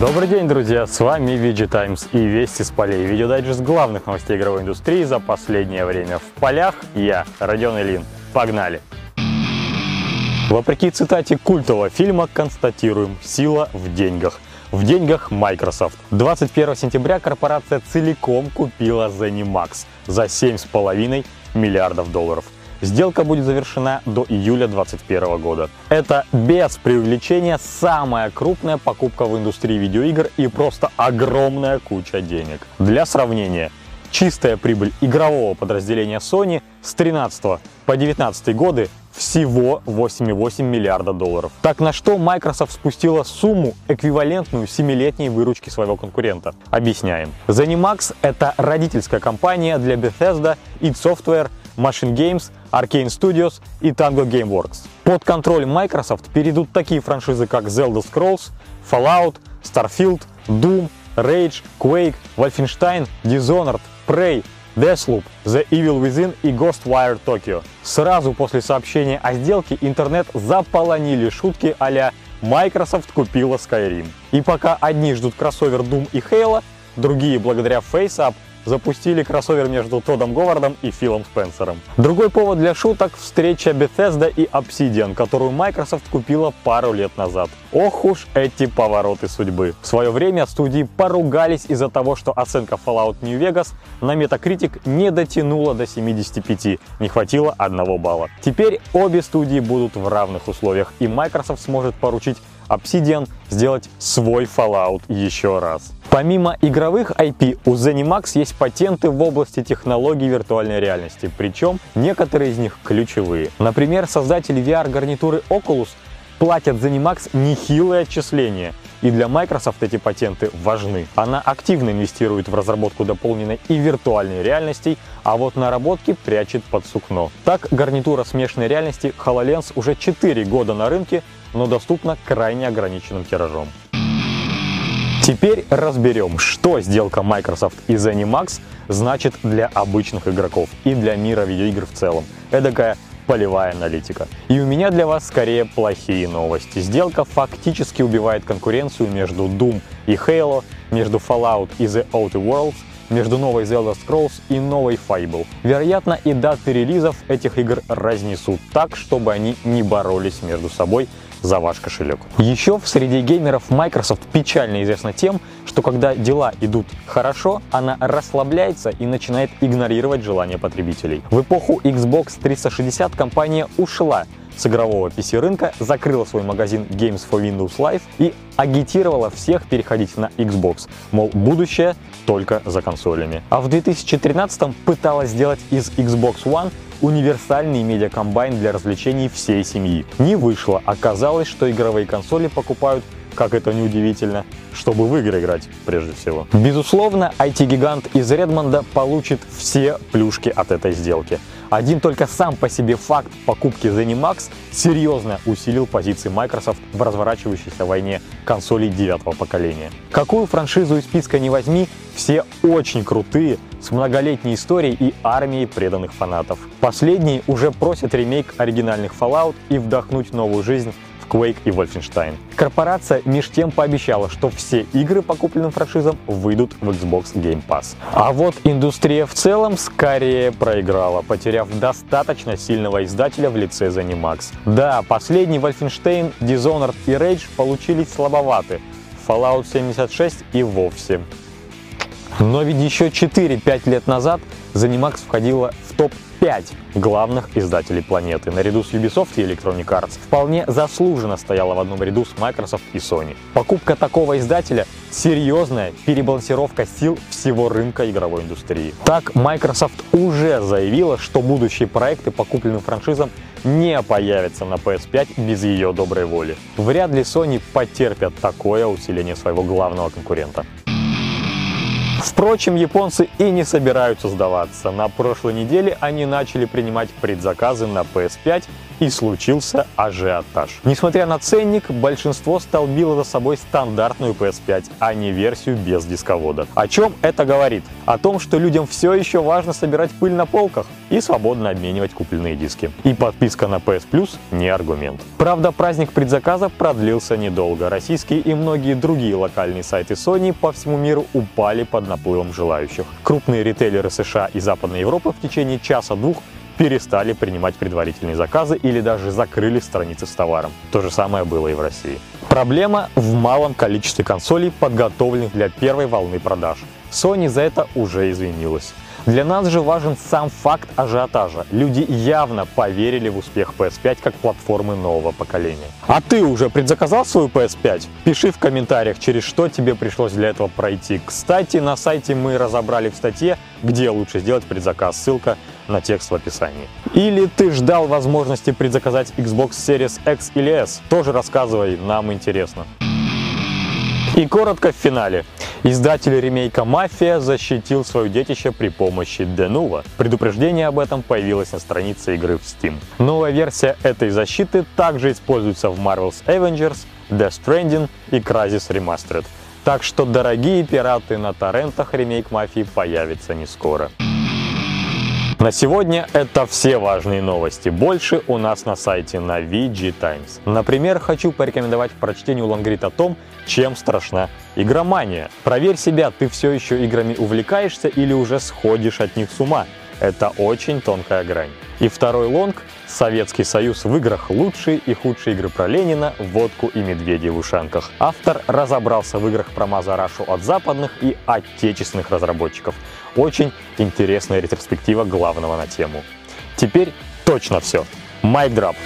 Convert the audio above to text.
Добрый день, друзья! С вами VG Times и Вести с полей. Видеодайджест главных новостей игровой индустрии за последнее время. В полях я, Родион Ильин. Погнали! Вопреки цитате культового фильма, констатируем – сила в деньгах. В деньгах Microsoft. 21 сентября корпорация целиком купила ZeniMax за 7,5 миллиардов долларов. Сделка будет завершена до июля 2021 года. Это без преувеличения самая крупная покупка в индустрии видеоигр и просто огромная куча денег. Для сравнения, чистая прибыль игрового подразделения Sony с 13 по 19 годы всего 8,8 миллиарда долларов. Так на что Microsoft спустила сумму, эквивалентную 7-летней выручке своего конкурента? Объясняем. ZeniMax — это родительская компания для Bethesda, id Software, Machine Games, Arcane Studios и Tango Gameworks. Под контроль Microsoft перейдут такие франшизы, как Zelda Scrolls, Fallout, Starfield, Doom, Rage, Quake, Wolfenstein, Dishonored, Prey, Deathloop, The Evil Within и Ghostwire Tokyo. Сразу после сообщения о сделке интернет заполонили шутки а Microsoft купила Skyrim. И пока одни ждут кроссовер Doom и Halo, другие благодаря FaceApp запустили кроссовер между Тодом Говардом и Филом Спенсером. Другой повод для шуток – встреча Bethesda и Obsidian, которую Microsoft купила пару лет назад. Ох уж эти повороты судьбы. В свое время студии поругались из-за того, что оценка Fallout New Vegas на Metacritic не дотянула до 75, не хватило одного балла. Теперь обе студии будут в равных условиях, и Microsoft сможет поручить Obsidian сделать свой Fallout еще раз. Помимо игровых IP, у ZeniMax есть патенты в области технологий виртуальной реальности, причем некоторые из них ключевые. Например, создатели VR-гарнитуры Oculus платят ZeniMax нехилые отчисления. И для Microsoft эти патенты важны. Она активно инвестирует в разработку дополненной и виртуальной реальностей, а вот наработки прячет под сукно. Так, гарнитура смешанной реальности HoloLens уже 4 года на рынке но доступна крайне ограниченным тиражом. Теперь разберем, что сделка Microsoft и ZeniMax значит для обычных игроков и для мира видеоигр в целом. Эдакая полевая аналитика. И у меня для вас скорее плохие новости. Сделка фактически убивает конкуренцию между Doom и Halo, между Fallout и The Outer Worlds, между новой Zelda Scrolls и новой Fable. Вероятно, и даты релизов этих игр разнесут так, чтобы они не боролись между собой за ваш кошелек. Еще в среде геймеров Microsoft печально известна тем, что когда дела идут хорошо, она расслабляется и начинает игнорировать желания потребителей. В эпоху Xbox 360 компания ушла с игрового PC-рынка, закрыла свой магазин Games for Windows Live и агитировала всех переходить на Xbox, мол, будущее только за консолями. А в 2013 пыталась сделать из Xbox One универсальный медиакомбайн для развлечений всей семьи. Не вышло. Оказалось, что игровые консоли покупают как это неудивительно, чтобы в игры играть прежде всего. Безусловно, IT-гигант из Редмонда получит все плюшки от этой сделки. Один только сам по себе факт покупки ZeniMax серьезно усилил позиции Microsoft в разворачивающейся войне консолей девятого поколения. Какую франшизу из списка не возьми, все очень крутые, с многолетней историей и армией преданных фанатов. Последние уже просят ремейк оригинальных Fallout и вдохнуть новую жизнь Quake и Wolfenstein. Корпорация меж тем пообещала, что все игры по купленным франшизам выйдут в Xbox Game Pass. А вот индустрия в целом скорее проиграла, потеряв достаточно сильного издателя в лице ZeniMax. Да, последний Wolfenstein, Dishonored и Rage получились слабоваты, Fallout 76 и вовсе. Но ведь еще 4-5 лет назад ZeniMax входила в топ 5 главных издателей планеты. Наряду с Ubisoft и Electronic Arts вполне заслуженно стояла в одном ряду с Microsoft и Sony. Покупка такого издателя — серьезная перебалансировка сил всего рынка игровой индустрии. Так, Microsoft уже заявила, что будущие проекты по купленным франшизам не появятся на PS5 без ее доброй воли. Вряд ли Sony потерпят такое усиление своего главного конкурента. Впрочем, японцы и не собираются сдаваться. На прошлой неделе они начали принимать предзаказы на PS5 и случился ажиотаж. Несмотря на ценник, большинство столбило за собой стандартную PS5, а не версию без дисковода. О чем это говорит? О том, что людям все еще важно собирать пыль на полках? И свободно обменивать купленные диски. И подписка на PS Plus не аргумент. Правда, праздник предзаказа продлился недолго. Российские и многие другие локальные сайты Sony по всему миру упали под наплывом желающих. Крупные ритейлеры США и Западной Европы в течение часа-двух перестали принимать предварительные заказы или даже закрыли страницы с товаром. То же самое было и в России. Проблема в малом количестве консолей, подготовленных для первой волны продаж. Sony за это уже извинилась. Для нас же важен сам факт ажиотажа. Люди явно поверили в успех PS5 как платформы нового поколения. А ты уже предзаказал свою PS5? Пиши в комментариях, через что тебе пришлось для этого пройти. Кстати, на сайте мы разобрали в статье, где лучше сделать предзаказ. Ссылка на текст в описании. Или ты ждал возможности предзаказать Xbox Series X или S? Тоже рассказывай, нам интересно. И коротко в финале. Издатель ремейка «Мафия» защитил свое детище при помощи Denuvo. Предупреждение об этом появилось на странице игры в Steam. Новая версия этой защиты также используется в Marvel's Avengers, Death Stranding и Crysis Remastered. Так что, дорогие пираты, на торрентах ремейк «Мафии» появится не скоро. На сегодня это все важные новости. Больше у нас на сайте на VG Times. Например, хочу порекомендовать прочтению Лангрид о том, чем страшна игромания. Проверь себя, ты все еще играми увлекаешься или уже сходишь от них с ума. Это очень тонкая грань. И второй лонг «Советский Союз в играх. Лучшие и худшие игры про Ленина, водку и медведей в ушанках». Автор разобрался в играх про Мазарашу от западных и отечественных разработчиков. Очень интересная ретроспектива главного на тему. Теперь точно все. Майк дроп.